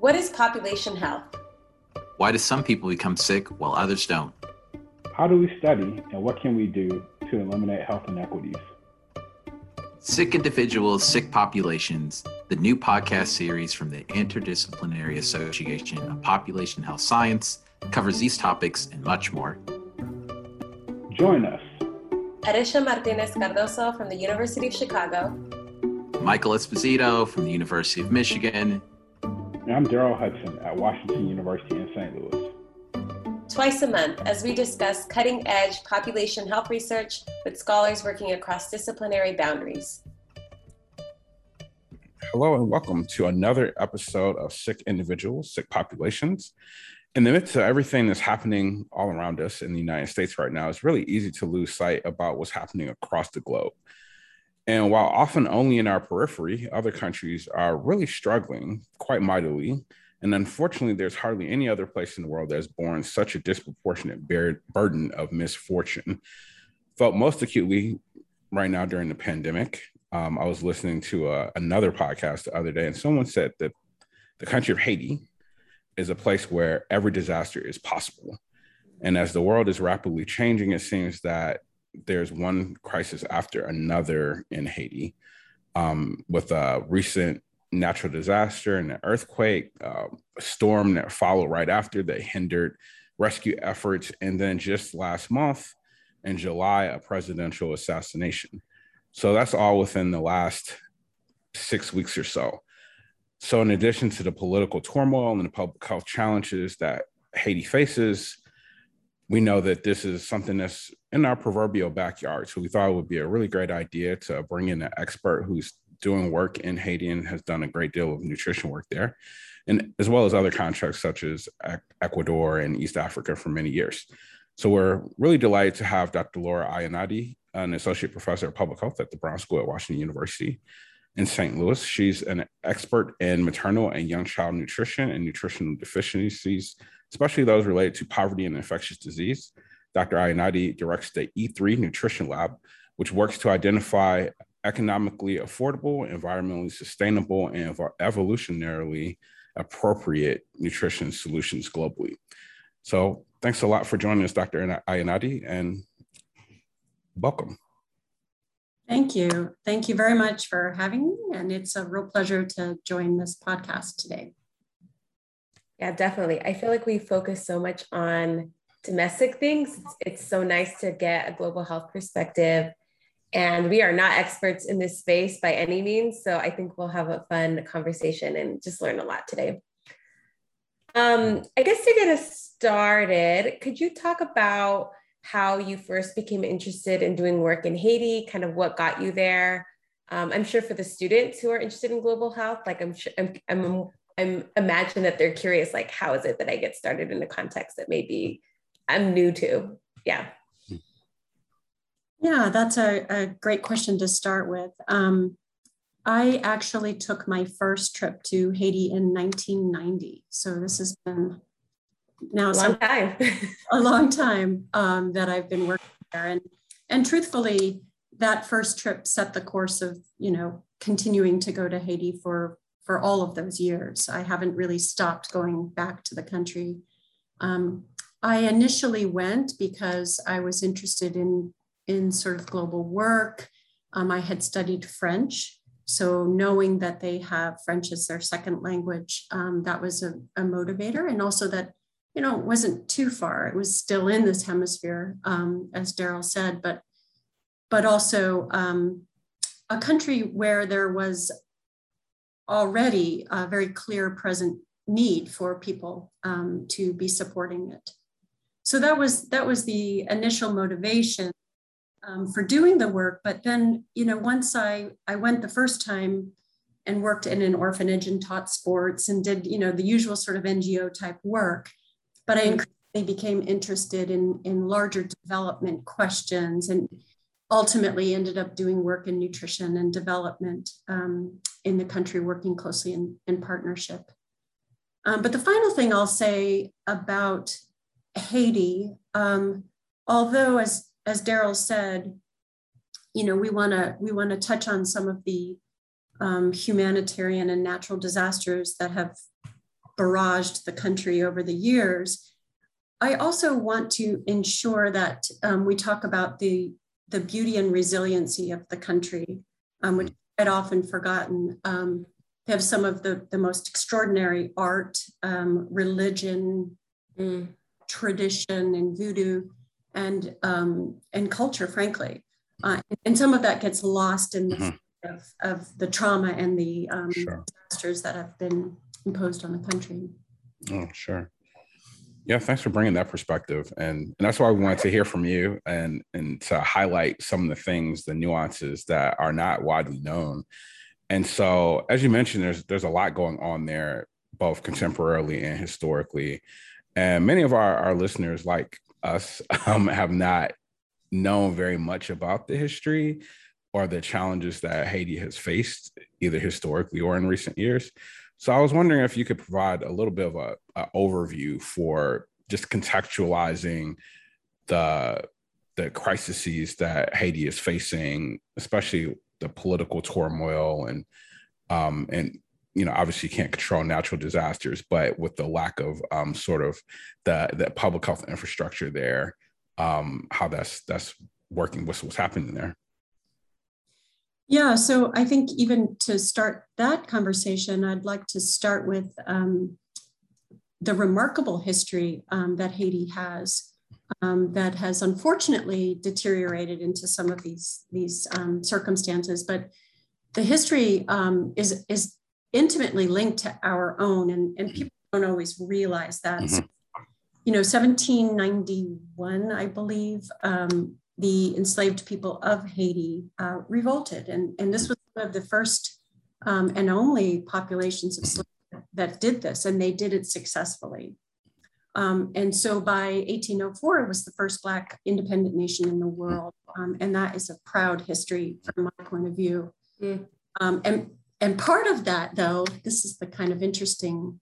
What is population health? Why do some people become sick while others don't? How do we study and what can we do to eliminate health inequities? Sick Individuals, Sick Populations, the new podcast series from the Interdisciplinary Association of Population Health Science, covers these topics and much more. Join us. Aresha Martinez Cardoso from the University of Chicago. Michael Esposito from the University of Michigan. And I'm Darrell Hudson at Washington University in St. Louis. Twice a month, as we discuss cutting edge population health research with scholars working across disciplinary boundaries. Hello, and welcome to another episode of Sick Individuals, Sick Populations. In the midst of everything that's happening all around us in the United States right now, it's really easy to lose sight about what's happening across the globe. And while often only in our periphery, other countries are really struggling quite mightily. And unfortunately, there's hardly any other place in the world that has borne such a disproportionate bur- burden of misfortune. Felt most acutely right now during the pandemic. Um, I was listening to uh, another podcast the other day, and someone said that the country of Haiti is a place where every disaster is possible. And as the world is rapidly changing, it seems that there's one crisis after another in Haiti, um, with a recent natural disaster and an earthquake, uh, a storm that followed right after that hindered rescue efforts, and then just last month in July, a presidential assassination. So that's all within the last six weeks or so. So, in addition to the political turmoil and the public health challenges that Haiti faces, we know that this is something that's in our proverbial backyard. So we thought it would be a really great idea to bring in an expert who's doing work in Haiti and has done a great deal of nutrition work there, and as well as other contracts such as Ecuador and East Africa for many years. So we're really delighted to have Dr. Laura Iannotti, an associate professor of public health at the Brown School at Washington University in St. Louis. She's an expert in maternal and young child nutrition and nutritional deficiencies especially those related to poverty and infectious disease. Dr. Iannotti directs the E3 Nutrition Lab, which works to identify economically affordable, environmentally sustainable, and evolutionarily appropriate nutrition solutions globally. So thanks a lot for joining us, Dr. Iannotti, and welcome. Thank you. Thank you very much for having me. And it's a real pleasure to join this podcast today. Yeah, definitely. I feel like we focus so much on domestic things. It's, so nice to get a global health perspective. And we are not experts in this space by any means. So I think we'll have a fun conversation and just learn a lot today. Um, I guess to get us started, could you talk about how you first became interested in doing work in Haiti, kind of what got you there? Um, I'm sure for the students who are interested in global health, like I'm sure I'm, I'm I'm imagine that they're curious, like, how is it that I get started in a context that maybe I'm new to? Yeah. Yeah, that's a, a great question to start with. Um, I actually took my first trip to Haiti in 1990. So this has been now a long time, a long time um, that I've been working there. And, and truthfully, that first trip set the course of, you know, continuing to go to Haiti for for all of those years. I haven't really stopped going back to the country. Um, I initially went because I was interested in, in sort of global work. Um, I had studied French. So knowing that they have French as their second language, um, that was a, a, motivator. And also that, you know, it wasn't too far. It was still in this hemisphere, um, as Darrell said, but, but also um, a country where there was already a very clear present need for people um, to be supporting it. So that was that was the initial motivation um, for doing the work. But then, you know, once I I went the first time and worked in an orphanage and taught sports and did you know the usual sort of NGO type work, but I increasingly became interested in in larger development questions and ultimately ended up doing work in nutrition and development um, in the country, working closely in, in partnership. Um, but the final thing I'll say about Haiti, um, although as, as Darrell said, you know, we want to we want to touch on some of the um, humanitarian and natural disasters that have barraged the country over the years. I also want to ensure that um, we talk about the, the beauty and resiliency of the country, um, which I'd often forgotten. Um, have some of the, the most extraordinary art, um, religion, mm. Tradition, and voodoo, and, um, and culture, frankly. Uh, and some of that gets lost in the mm-hmm. of, of the trauma and the um, sure. disasters that have been imposed on the country. Oh, sure. Yeah, thanks for bringing that perspective, and and that's why we wanted to hear from you and and to highlight some of the things, the nuances that are not widely known. And so, as you mentioned, there's there's a lot going on there, both contemporarily and historically, and many of our our listeners, like us, um, have not known very much about the history or the challenges that Haiti has faced, either historically or in recent years. So I was wondering if you could provide a little bit of a, a overview for just contextualizing the the crises that Haiti is facing, especially the political turmoil and um, and you know obviously you can't control natural disasters, but with the lack of um, sort of the the public health infrastructure there, um, how that's that's working, what's what's happening there. Yeah, so I think even to start that conversation, I'd like to start with um, the remarkable history um, that Haiti has um, that has unfortunately deteriorated into some of these, these um, circumstances. But the history um, is, is intimately linked to our own, and, and people don't always realize that. Mm-hmm. You know, 1791, I believe, um, the enslaved people of Haiti uh, revolted. And, and this was one of the first um, and only populations of slaves that did this, and they did it successfully. Um, and so by 1804, it was the first Black independent nation in the world. Um, and that is a proud history from my point of view. Mm. and, and part of that, though, this is the kind of interesting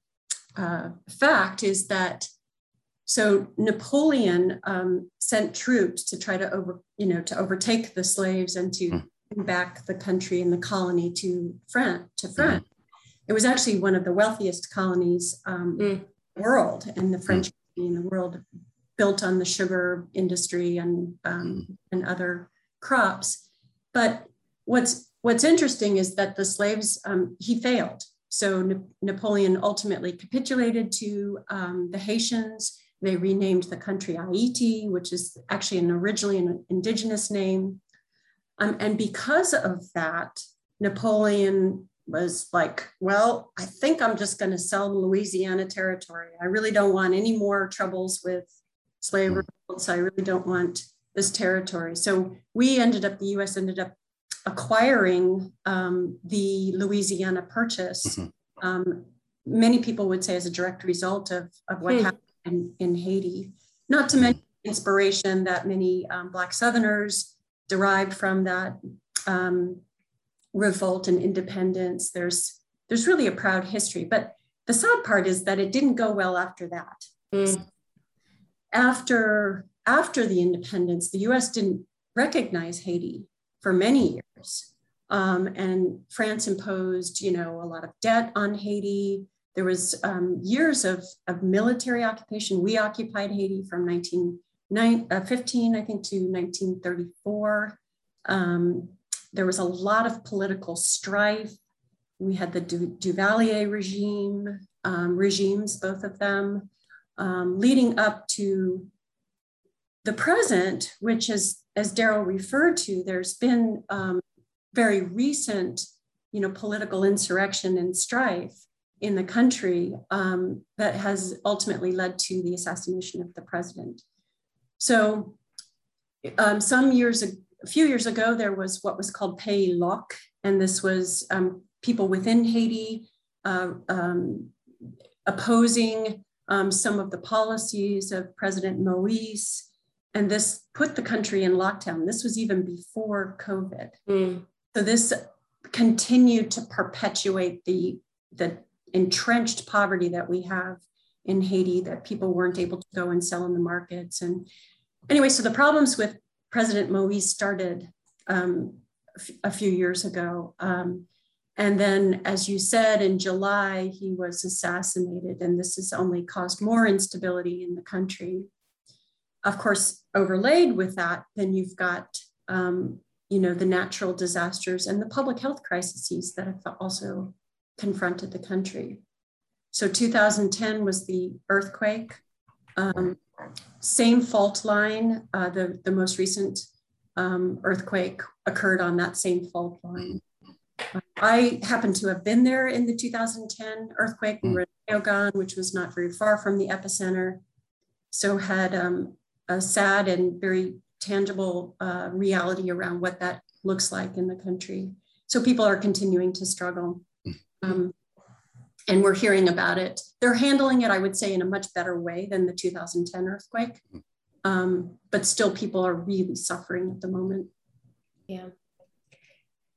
uh, fact, is that so Napoleon um, sent troops to try to over, you know, to overtake the slaves and to mm. bring back the country and the colony to France. To France, mm. it was actually one of the wealthiest colonies um, mm. world, and the French mm. in the world built on the sugar industry and um, mm. and other crops. But what's what's interesting is that the slaves um, he failed. So Na- Napoleon ultimately capitulated to um, the Haitians they renamed the country Haiti, which is actually an originally an indigenous name. Um, and because of that, Napoleon was like, well, I think I'm just going to sell the Louisiana territory. I really don't want any more troubles with slave revolts. I really don't want this territory. So we ended up, the US ended up acquiring um, the Louisiana Purchase. Mm-hmm. Um, many people would say as a direct result of, of what hmm. happened in, in Haiti. Not to mention inspiration that many um, Black Southerners derived from that um, revolt and independence. There's there's really a proud history, but the sad part is that it didn't go well after that. Mm. After after the independence, the U.S. didn't recognize Haiti for many years, um, and France imposed, you know, a lot of debt on Haiti. There was um, years of, of military occupation. We occupied Haiti from 1915, uh, I think, to 1934. Um, there was a lot of political strife. We had the du- Duvalier regime, um, regimes, both of them, um, leading up to the present, which is, as Darrell referred to, there's been um, very recent, you know, political insurrection and strife in the country um, that has ultimately led to the assassination of the president. So, um, some years, a few years ago, there was what was called Peyi Lok, and this was um, people within Haiti uh, um, opposing um, some of the policies of President Moise, and this put the country in lockdown. This was even before COVID. Mm. So this continued to perpetuate the the entrenched poverty that we have in Haiti that people weren't able to go and sell in the markets. And anyway, so the problems with President Moise started um, a few years ago. Um, And then, as you said, in July, he was assassinated, and this has only caused more instability in the country. Of course, overlaid with that, then you've got, um, you know, the natural disasters and the public health crises that have also confronted the country. So 2010 was the earthquake. Um, same fault line, uh, the, the most recent um, earthquake occurred on that same fault line. I happen to have been there in the 2010 earthquake. We were in Léogâne, which was not very far from the epicenter. So had um, a sad and very tangible uh, reality around what that looks like in the country. So people are continuing to struggle. Um, and we're hearing about it. They're handling it, I would say, in a much better way than the 2010 earthquake. Um, but still, people are really suffering at the moment. Yeah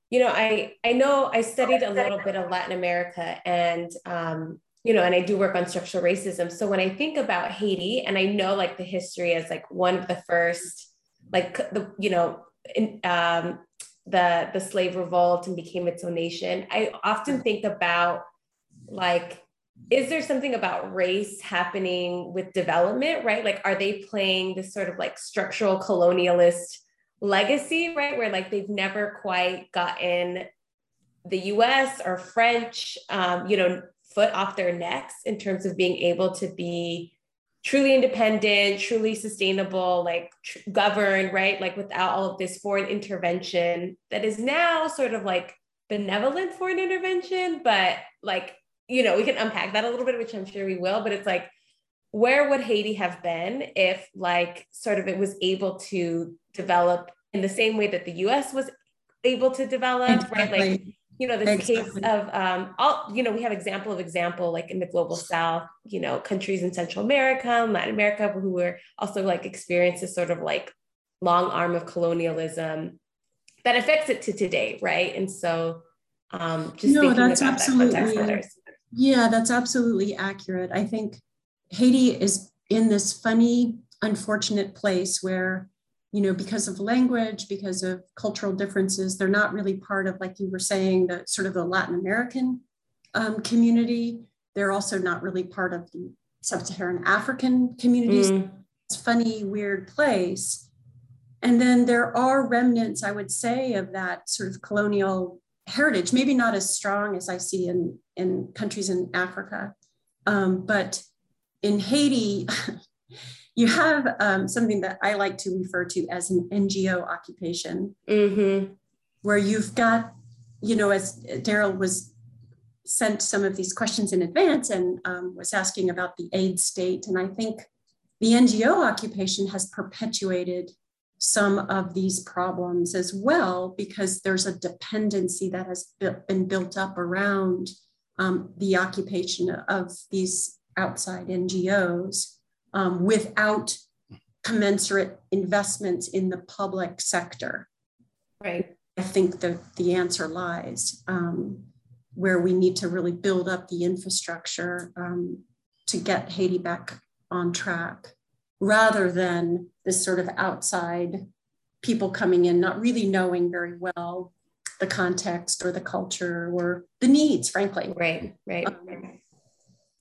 you know, I I know I studied a little bit of Latin America, and um, you know, and I do work on structural racism. So when I think about Haiti, and I know like the history as like one of the first, like the you know, in, um, the the slave revolt and became its own nation. I often think about like is there something about race happening with development right like are they playing this sort of like structural colonialist legacy, right? Where like they've never quite gotten the US or French, um, you know, foot off their necks in terms of being able to be truly independent, truly sustainable, like tr- governed, right? Like without all of this foreign intervention that is now sort of like benevolent foreign intervention, but like, you know, we can unpack that a little bit, which I'm sure we will, but it's like, where would Haiti have been if like sort of it was able to develop in the same way that the US was able to develop, exactly. right? Like, you know, this exactly. case of um, all, you know, we have example of example, like in the global south, you know, countries in Central America, Latin America, who were also like experience this sort of like long arm of colonialism that affects it to today, right? And so um, just no, that's absolutely, that Yeah, that's absolutely accurate. I think Haiti is in this funny, unfortunate place where you know, because of language, because of cultural differences, they're not really part of, like you were saying, the sort of the Latin American um, community. They're also not really part of the sub-Saharan African communities. Mm. It's funny, weird place. And then there are remnants, I would say, of that sort of colonial heritage, maybe not as strong as I see in, in countries in Africa. Um, but in Haiti, you have um, something that I like to refer to as an NGO occupation, mm-hmm. where you've got, you know, as Darrell was sent some of these questions in advance and um, was asking about the aid state. And I think the NGO occupation has perpetuated some of these problems as well, because there's a dependency that has been built up around um, the occupation of these outside NGOs um, without commensurate investments in the public sector. Right. I think the, the answer lies um, where we need to really build up the infrastructure um, to get Haiti back on track rather than this sort of outside people coming in, not really knowing very well the context or the culture or the needs, frankly. Right, right. Um,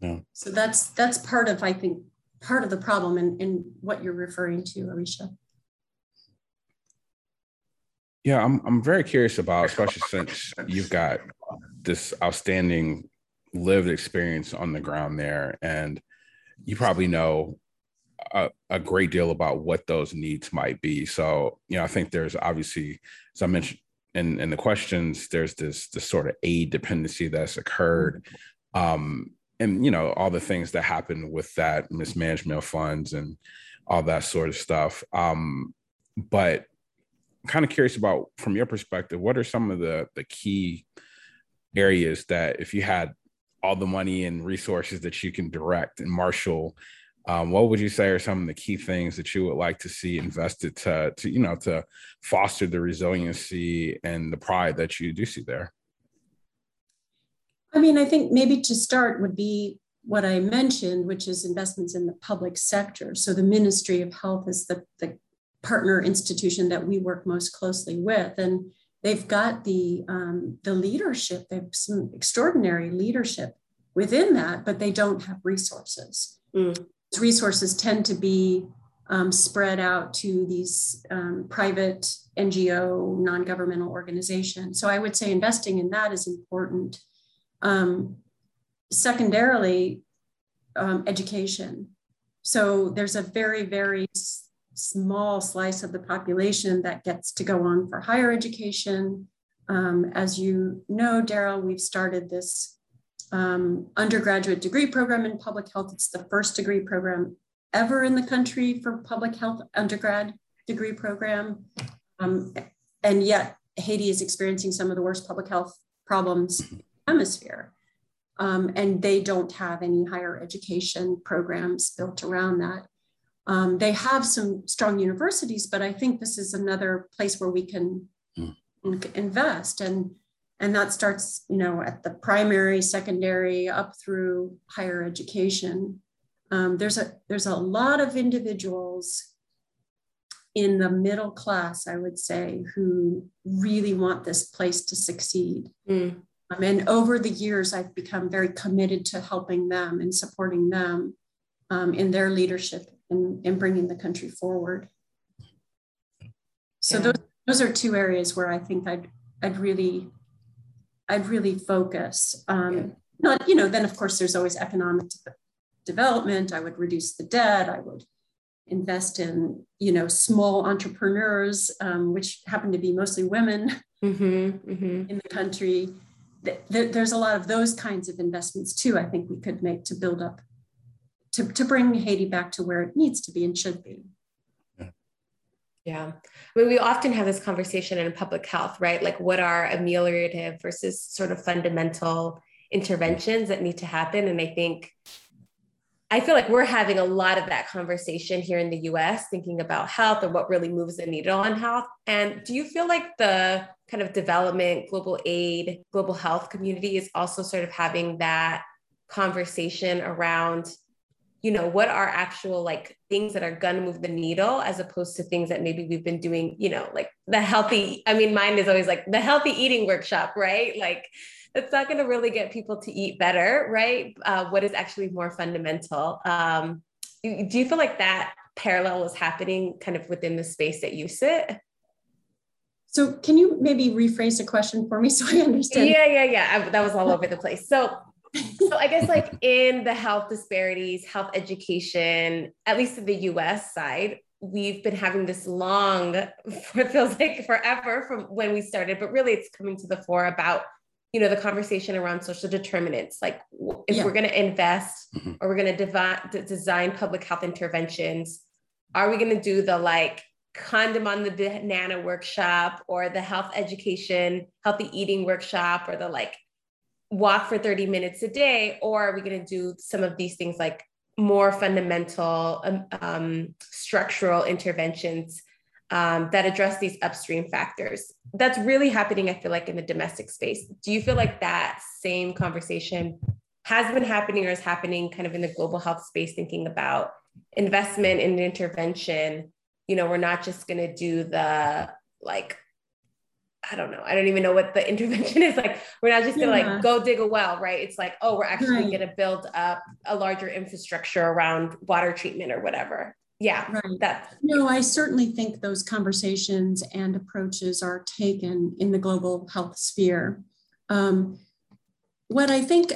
yeah. So that's that's part of I think part of the problem in what you're referring to, Alicia. Yeah, I'm I'm very curious about, especially since you've got this outstanding lived experience on the ground there, and you probably know a, a, great deal about what those needs might be. So, you know, I think there's obviously, as I mentioned in, in the questions, there's this this sort of aid dependency that's occurred. Um, and you know all the things that happen with that mismanagement of funds and all that sort of stuff. Um, but kind of curious about from your perspective what are some of the the key areas that if you had all the money and resources that you can direct and marshal um, what would you say are some of the key things that you would like to see invested to, to you know to foster the resiliency and the pride that you do see there I mean, I think maybe to start would be what I mentioned, which is investments in the public sector. So the Ministry of Health is the, the partner institution that we work most closely with. And they've got the um, the leadership. They have some extraordinary leadership within that, but they don't have resources. Mm. Resources tend to be um, spread out to these um, private NGO, non-governmental organizations. So I would say investing in that is important. Um, secondarily, um, education. So there's a very, very small slice of the population that gets to go on for higher education. Um, as you know, Darrell, we've started this um, undergraduate degree program in public health. It's the first degree program ever in the country for public health undergrad degree program. Um, and yet Haiti is experiencing some of the worst public health problems hemisphere. Um, and they don't have any higher education programs built around that. Um, they have some strong universities, but I think this is another place where we can mm. invest. And, and that starts, you know, at the primary, secondary, up through higher education. Um, there's a there's a lot of individuals in the middle class, I would say, who really want this place to succeed. Mm. Um, and over the years, I've become very committed to helping them and supporting them um, in their leadership and, and bringing the country forward. So yeah. those, those are two areas where I think I'd, I'd really, I'd really focus. Um, yeah. Not, you know, then of course there's always economic development. I would reduce the debt. I would invest in, you know, small entrepreneurs, um, which happen to be mostly women mm-hmm, mm-hmm. in the country there's a lot of those kinds of investments too, I think we could make to build up, to, to bring Haiti back to where it needs to be and should be. Yeah. I mean, we often have this conversation in public health, right? Like, what are ameliorative versus sort of fundamental interventions that need to happen? And I think, I feel like we're having a lot of that conversation here in the US, thinking about health and what really moves the needle on health. And do you feel like the kind of development, global aid, global health community is also sort of having that conversation around you know what are actual like things that are going to move the needle as opposed to things that maybe we've been doing you know like the healthy i mean mine is always like the healthy eating workshop right like that's not going to really get people to eat better right uh, what is actually more fundamental um, do you feel like that parallel is happening kind of within the space that you sit so can you maybe rephrase the question for me so I understand? Yeah, yeah, yeah. I, that was all over the place. So, so I guess like in the health disparities, health education, at least in the U.S. side, we've been having this long, it feels like forever from when we started, but really it's coming to the fore about you know the conversation around social determinants like if yeah. we're going to invest mm-hmm. or we're going to design public health interventions are we going to do the like condom on the banana workshop or the health education, healthy eating workshop or the like walk for 30 minutes a day? Or are we going to do some of these things like more fundamental um, um, structural interventions um, that address these upstream factors? That's really happening, I feel like, in the domestic space. Do you feel like that same conversation has been happening or is happening kind of in the global health space, thinking about investment and intervention you know, we're not just going to do the like, I don't know. I don't even know what the intervention is like. We're not just gonna yeah. like go dig a well, right? It's like, oh, we're actually right. gonna build up a larger infrastructure around water treatment or whatever. Yeah, right. That no, I certainly think those conversations and approaches are taken in the global health sphere. Um, what I think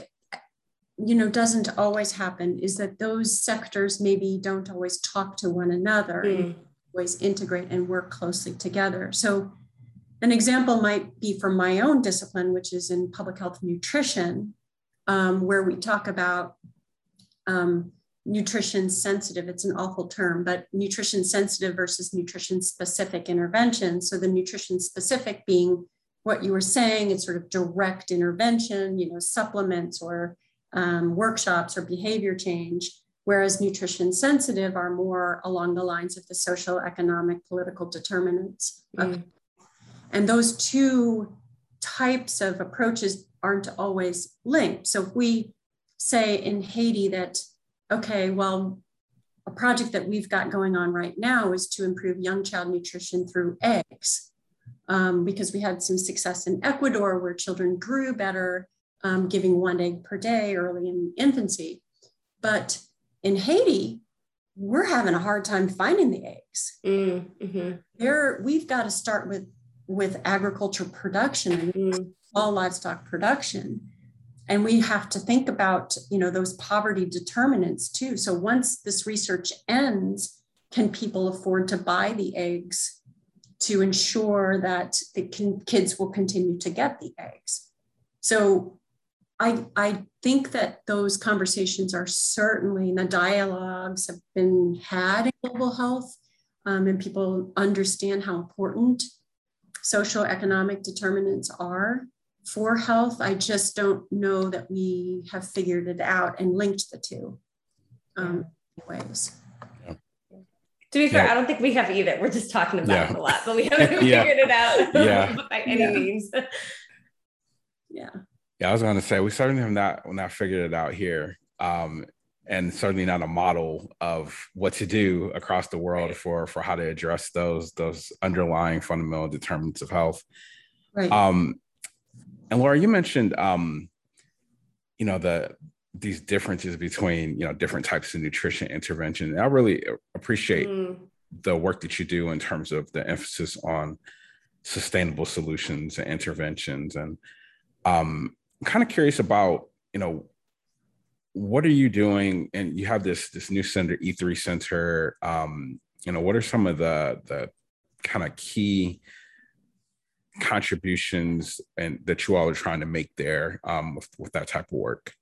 you know doesn't always happen is that those sectors maybe don't always talk to one another. Mm always integrate and work closely together. So, an example might be from my own discipline, which is in public health nutrition, um, where we talk about um, nutrition sensitive. It's an awful term, but nutrition sensitive versus nutrition specific intervention. So, the nutrition specific being what you were saying, it's sort of direct intervention, you know, supplements or um, workshops or behavior change whereas nutrition sensitive are more along the lines of the social, economic, political determinants. Mm. And those two types of approaches aren't always linked. So if we say in Haiti that, okay, well, a project that we've got going on right now is to improve young child nutrition through eggs. um, because we had some success in Ecuador where children grew better, um, giving one egg per day early in infancy. But in Haiti, we're having a hard time finding the eggs. Mm, mm-hmm. There, we've got to start with with agriculture production and mm. all livestock production, and we have to think about you know those poverty determinants too. So once this research ends, can people afford to buy the eggs to ensure that the kids will continue to get the eggs? So I, I think that those conversations are certainly, and the dialogues have been had in global health, um, and people understand how important social economic determinants are for health. I just don't know that we have figured it out and linked the two um, ways. To be fair, yeah. I don't think we have either. We're just talking about yeah. it a lot, but we haven't figured it out yeah. by any means. Yeah. Yeah, I was going to say we certainly have not not figured it out here, um, and certainly not a model of what to do across the world right. for for how to address those those underlying fundamental determinants of health. Right. Um, and Laura, you mentioned, um, you know, the these differences between you know different types of nutrition intervention. And I really appreciate mm. the work that you do in terms of the emphasis on sustainable solutions and interventions and um, I'm kind of curious about, you know, what are you doing? And you have this this new center, E3 Center. Um, you know, what are some of the the kind of key contributions and that you all are trying to make there um, with, with that type of work?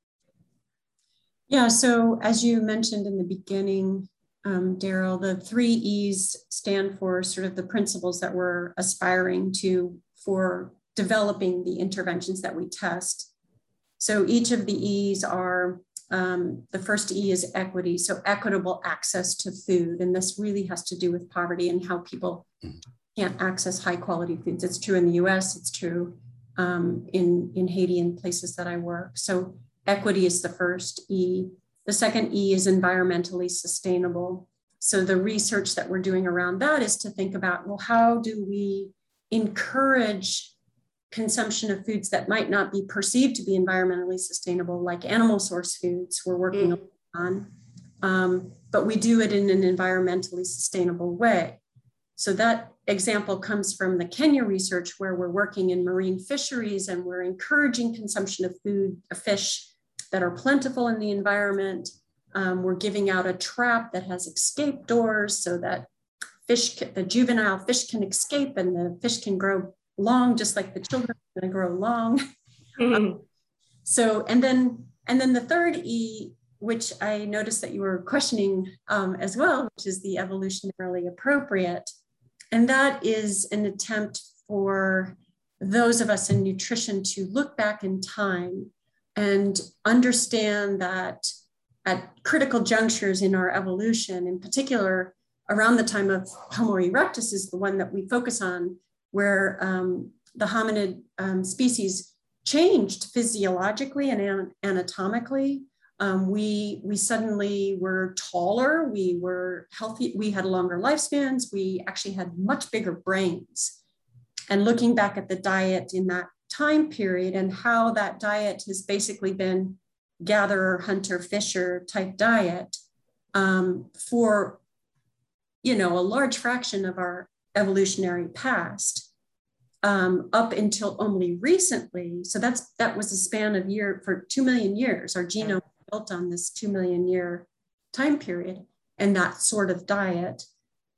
Yeah, so as you mentioned in the beginning, um, Darrell, the three E's stand for sort of the principles that we're aspiring to for developing the interventions that we test. So each of the E's are um, the first E is equity, so equitable access to food. And this really has to do with poverty and how people can't access high quality foods. It's true in the US, it's true um, in, in Haiti and places that I work. So equity is the first E. The second E is environmentally sustainable. So the research that we're doing around that is to think about well, how do we encourage consumption of foods that might not be perceived to be environmentally sustainable, like animal source foods, we're working mm. on. Um, but we do it in an environmentally sustainable way. So that example comes from the Kenya research, where we're working in marine fisheries and we're encouraging consumption of food, of fish that are plentiful in the environment. Um, we're giving out a trap that has escape doors so that fish, the juvenile fish can escape and the fish can grow long, just like the children are going to grow long. Mm-hmm. Um, so, and then, and then the third E, which I noticed that you were questioning um, as well, which is the evolutionarily appropriate. And that is an attempt for those of us in nutrition to look back in time and understand that at critical junctures in our evolution, in particular around the time of Homo erectus, is the one that we focus on where um, the hominid um, species changed physiologically and anatomically. Um, we, we suddenly were taller, we were healthy, we had longer lifespans, we actually had much bigger brains. And looking back at the diet in that time period and how that diet has basically been gatherer, hunter, fisher type diet um, for you know a large fraction of our evolutionary past um, up until only recently. So that's that was a span of year for two million years. Our genome built on this two million year time period and that sort of diet.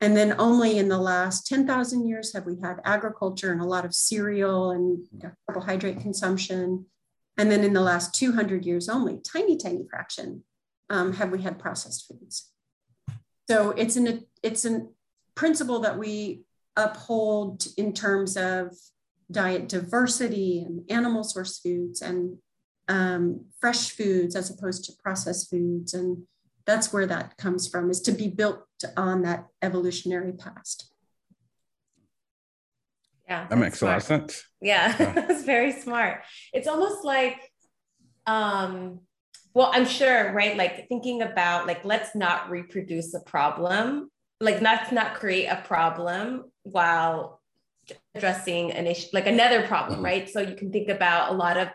And then only in the last 10,000 years have we had agriculture and a lot of cereal and carbohydrate consumption. And then in the last 200 years only, tiny, tiny fraction, um, have we had processed foods. So it's an, it's an principle that we uphold in terms of diet diversity and animal source foods and um, fresh foods as opposed to processed foods. And that's where that comes from, is to be built on that evolutionary past. Yeah. That makes smart. a lot of sense. Yeah, yeah. that's very smart. It's almost like, um, well, I'm sure, right? Like thinking about like, let's not reproduce a problem like let's not create a problem while addressing an issue like another problem mm-hmm. right so you can think about a lot of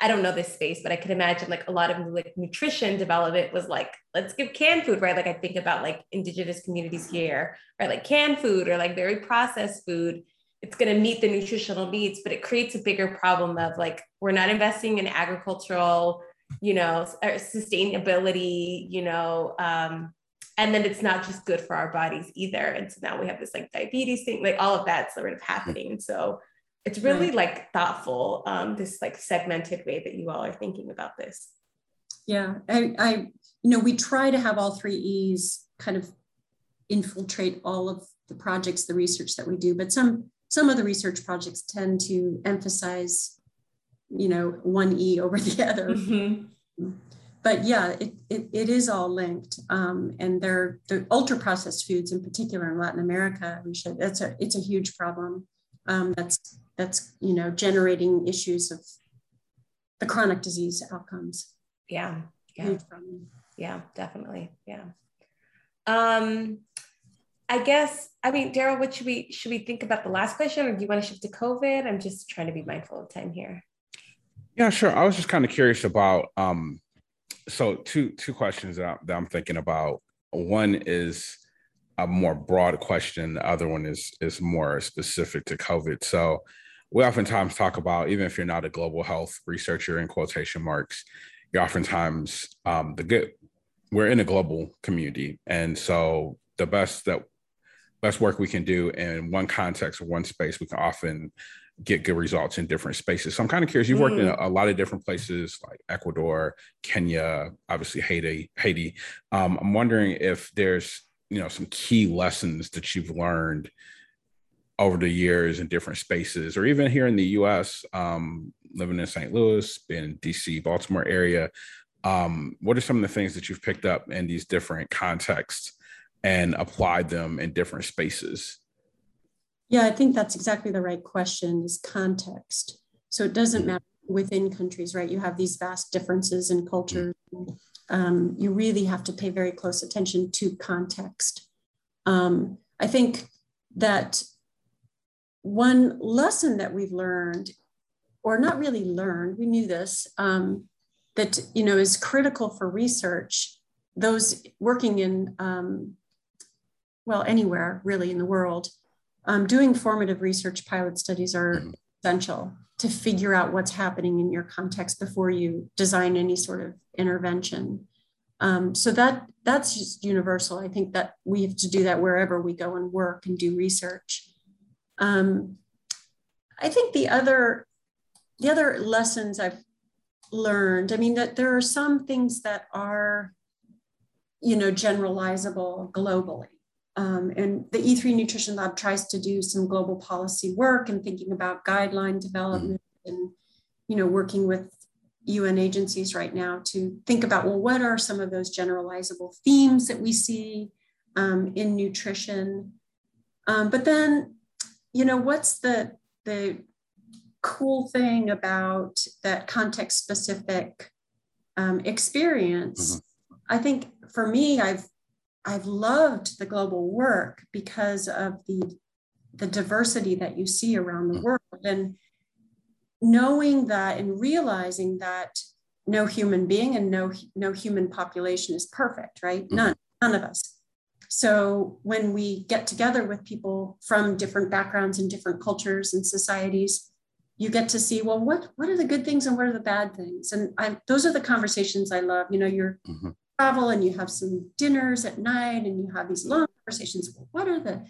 I don't know this space, but I could imagine like a lot of like nutrition development was like, let's give canned food, right? Like I think about like indigenous communities here, right? Like canned food or like very processed food. It's going to meet the nutritional needs, but it creates a bigger problem of like, we're not investing in agricultural, you know, sustainability, you know, um, and then it's not just good for our bodies either. And so now we have this like diabetes thing, like all of that's sort of happening. So it's really right. like thoughtful um, this like segmented way that you all are thinking about this yeah I, I you know we try to have all three e's kind of infiltrate all of the projects the research that we do but some some of the research projects tend to emphasize you know one e over the other mm-hmm. but yeah it, it, it is all linked um, and they're the ultra processed foods in particular in latin america we should that's a it's a huge problem um, that's that's you know generating issues of the chronic disease outcomes. Yeah yeah. Yeah definitely yeah. Um i guess i mean darrell what should we should we think about the last question or do you want to shift to covid? I'm just trying to be mindful of time here. Yeah sure. I was just kind of curious about um so two two questions that, I, that i'm thinking about. One is a more broad question the other one is is more specific to covid. So we oftentimes talk about even if you're not a global health researcher in quotation marks you oftentimes um, the good we're in a global community. And so the best that best work we can do in one context or one space we can often get good results in different spaces. So i'm kind of curious you've worked mm. in a, a, lot of different places like ecuador kenya obviously haiti haiti. Um, i'm wondering if there's you know some key lessons that you've learned over the years in different spaces, or even here in the U.S., um, living in St. Louis, being in D.C., Baltimore area. Um, what are some of the things that you've picked up in these different contexts and applied them in different spaces? Yeah, I think that's exactly the right question is context. So it doesn't mm-hmm. matter within countries, right? You have these vast differences in culture. Um, you really have to pay very close attention to context. Um, I think that one lesson that we've learned, or not really learned, we knew this, um, that you know is critical for research. Those working in um, well anywhere really in the world, um, doing formative research pilot studies are mm-hmm. essential to figure out what's happening in your context before you design any sort of intervention. Um, so that that's just universal. I think that we have to do that wherever we go and work and do research. Um, I think the other the other lessons I've learned, I mean, that there are some things that are, you know, generalizable globally. Um, and the E3 Nutrition Lab tries to do some global policy work and thinking about guideline development and, you know, working with UN agencies right now to think about, well, what are some of those generalizable themes that we see um, in nutrition? Um, but then you know, what's the the cool thing about that context specific um, experience? Mm-hmm. I think for me, I've I've loved the global work because of the the diversity that you see around the mm-hmm. world and knowing that and realizing that no human being and no no human population is perfect right mm-hmm. none none of us so when we get together with people from different backgrounds and different cultures and societies, you get to see, well, what, what are the good things and what are the bad things? And I, those are the conversations I love. You know, you're mm-hmm. Travel and you have some dinners at night and you have these long conversations. Well, what are the,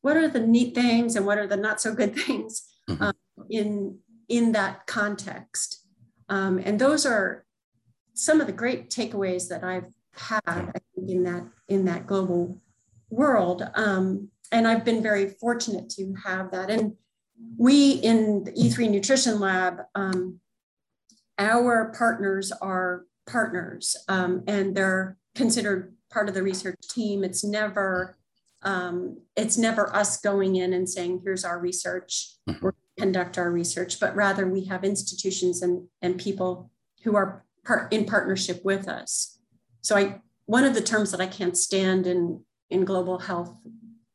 what are the neat things and what are the not so good things mm-hmm. um, in, in that context? Um, and those are some of the great takeaways that I've had I think, in that in that global world. Um, and I've been very fortunate to have that. And we in the E3 Nutrition Lab, um, our partners are partners um, and they're considered part of the research team. It's never um, it's never us going in and saying, here's our research, mm-hmm. we're conduct our research, but rather we have institutions and, and people who are part in partnership with us. So I one of the terms that I can't stand in in global health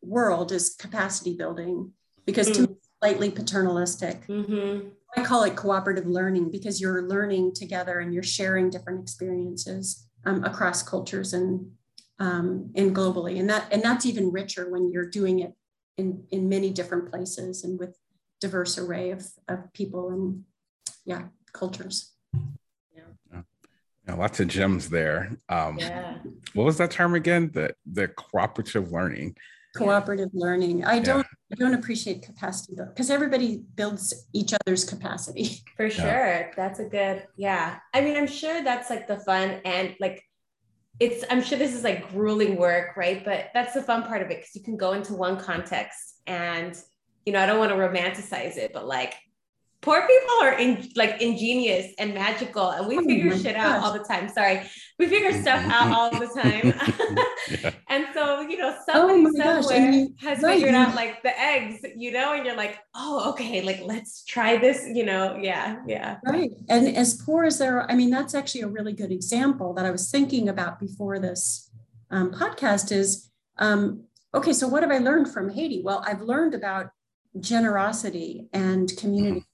world is capacity building because mm. to me, slightly paternalistic. Mm-hmm. I call it cooperative learning because you're learning together and you're sharing different experiences um, across cultures and um, and globally, and that and that's even richer when you're doing it in in many different places and with diverse array of, of people and yeah cultures. Yeah. yeah. lots of gems there. Um, yeah. What was that term again? The the cooperative learning. Cooperative learning. I don't I don't appreciate capacity build because everybody builds each other's capacity. For sure. Yeah. That's a good, yeah. I mean, I'm sure that's like the fun and like it's, I'm sure this is like grueling work, right? But that's the fun part of it because you can go into one context and, you know, I don't want to romanticize it, but like poor people are in, like ingenious and magical and we oh figure shit gosh. out all the time. Sorry. We figure stuff out all the time. Yeah. and so you know somebody oh somewhere has right, figured out like the eggs you know and you're like oh okay like let's try this you know? Yeah yeah. Right. And as poor as there are i mean that's actually a really good example that i was thinking about before this um, podcast is um, okay so what have i learned from haiti? Well i've learned about generosity and community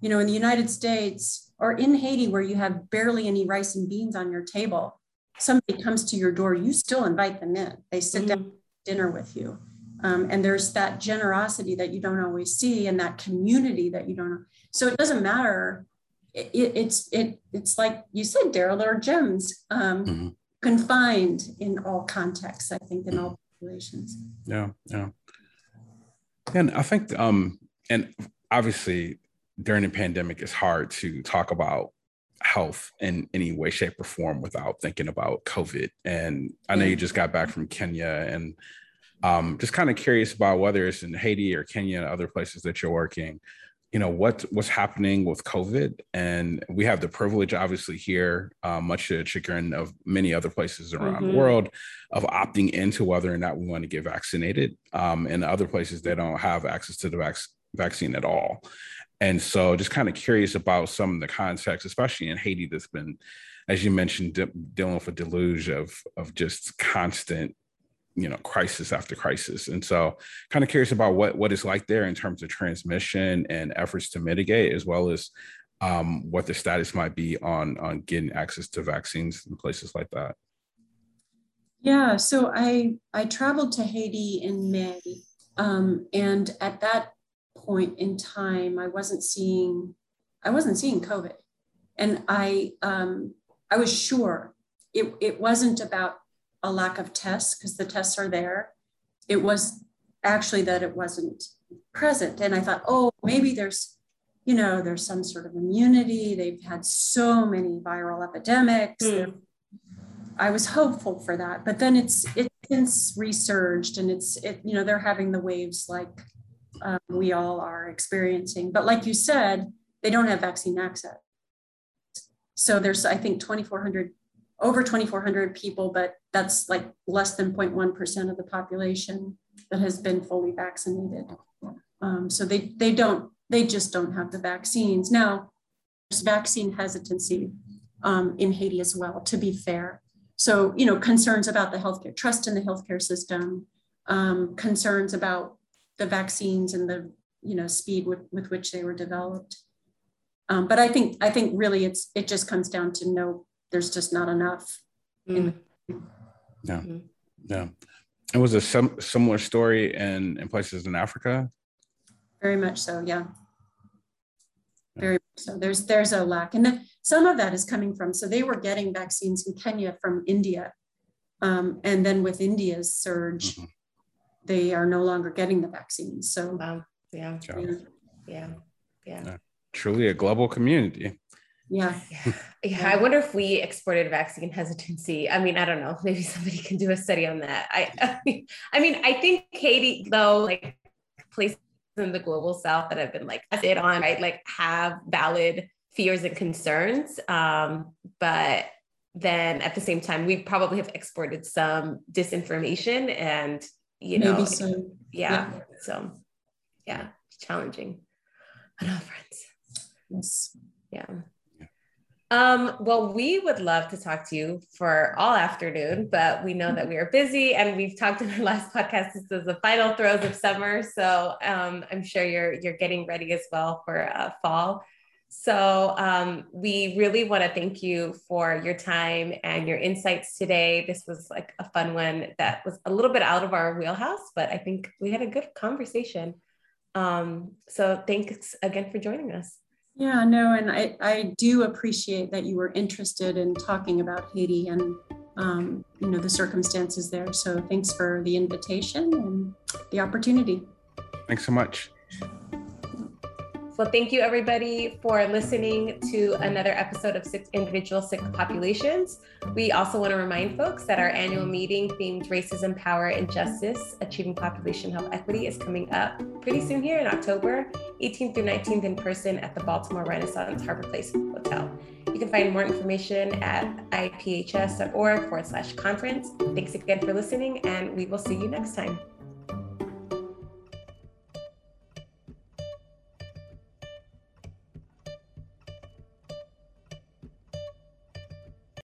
you know, in the United States or in Haiti, where you have barely any rice and beans on your table, somebody comes to your door, you still invite them in. They sit mm-hmm. down dinner with you. Um, and there's that generosity that you don't always see and that community that you don't know. So it doesn't matter. It, it, it's it it's like you said, Darrell, there are gems um, mm-hmm. confined in all contexts, I think, in all populations. Yeah, yeah. And I think um, and obviously during the pandemic, it's hard to talk about health in any way, shape, or form without thinking about COVID. And I know you just got back from Kenya and um, just kind of curious about whether it's in Haiti or Kenya and other places that you're working, you know, what what's happening with COVID. And we have the privilege, obviously, here, uh, much to the chagrin of many other places around mm-hmm. the world, of opting into whether or not we want to get vaccinated. Um, and other places, they don't have access to the vac- vaccine at all. And so, just kind of curious about some of the context, especially in Haiti, that's been, as you mentioned, de- dealing with a deluge of of just constant, you know, crisis after crisis. And so, kind of curious about what what it's like there in terms of transmission and efforts to mitigate, as well as um, what the status might be on on getting access to vaccines in places like that. Yeah, so I I traveled to Haiti in May, um, and at that point in time, I wasn't seeing, I wasn't seeing COVID. And I, um, I was sure it, it wasn't about a lack of tests because the tests are there. It was actually that it wasn't present. And I thought, oh, maybe there's, you know, there's some sort of immunity. They've had so many viral epidemics. Mm. I was hopeful for that, but then it's it's since resurged, and it's it you know they're having the waves like um, we all are experiencing. But like you said, they don't have vaccine access. So there's, I think, 2,400, over 2,400 people, but that's like less than 0.1% of the population that has been fully vaccinated. Um, so they, they don't, they just don't have the vaccines. Now, there's vaccine hesitancy um, in Haiti as well, to be fair. So, you know, concerns about the healthcare, trust in the healthcare system, um, concerns about the vaccines and the you know speed with, with which they were developed. Um, but I think I think really it's it just comes down to no, there's just not enough. Mm. yeah, mm-hmm. yeah. It was a sim- similar story in in places in Africa. Very much so, yeah. Very much so. There's there's a lack, and then some of that is coming from. So they were getting vaccines in Kenya from India, um, and then with India's surge, mm-hmm they are no longer getting the vaccines. So, wow. yeah. Yeah. Yeah. yeah. Truly a global community. Yeah. yeah. Yeah. I wonder if we exported vaccine hesitancy. I mean, I don't know. Maybe somebody can do a study on that. I, I mean, I think Katie, though, like places in the global south that have been like it on, right? Like have valid fears and concerns. Um, but then at the same time, we probably have exported some disinformation and you know Maybe so. Yeah, yeah so yeah challenging i know friends yes yeah Um, well, we would love to talk to you for all afternoon, but we know that we are busy and we've talked in our last podcast. This is the final throes of summer. So um, I'm sure you're you're getting ready as well for uh, fall. So um, we really want to thank you for your time and your insights today. This was like a fun one that was a little bit out of our wheelhouse, but I think we had a good conversation. Um, so thanks again for joining us. Yeah, no, and I, I do appreciate that you were interested in talking about Haiti and um, you know the circumstances there. So thanks for the invitation and the opportunity. Thanks so much. Well, thank you everybody for listening to another episode of Sick Individual Sick Populations. We also want to remind folks that our annual meeting themed Racism, Power, and Justice, Achieving Population Health Equity is coming up pretty soon here in October, 18th through 19th in person at the Baltimore Renaissance Harbor Place Hotel. You can find more information at iaphs.org forward slash conference. Thanks again for listening, and we will see you next time.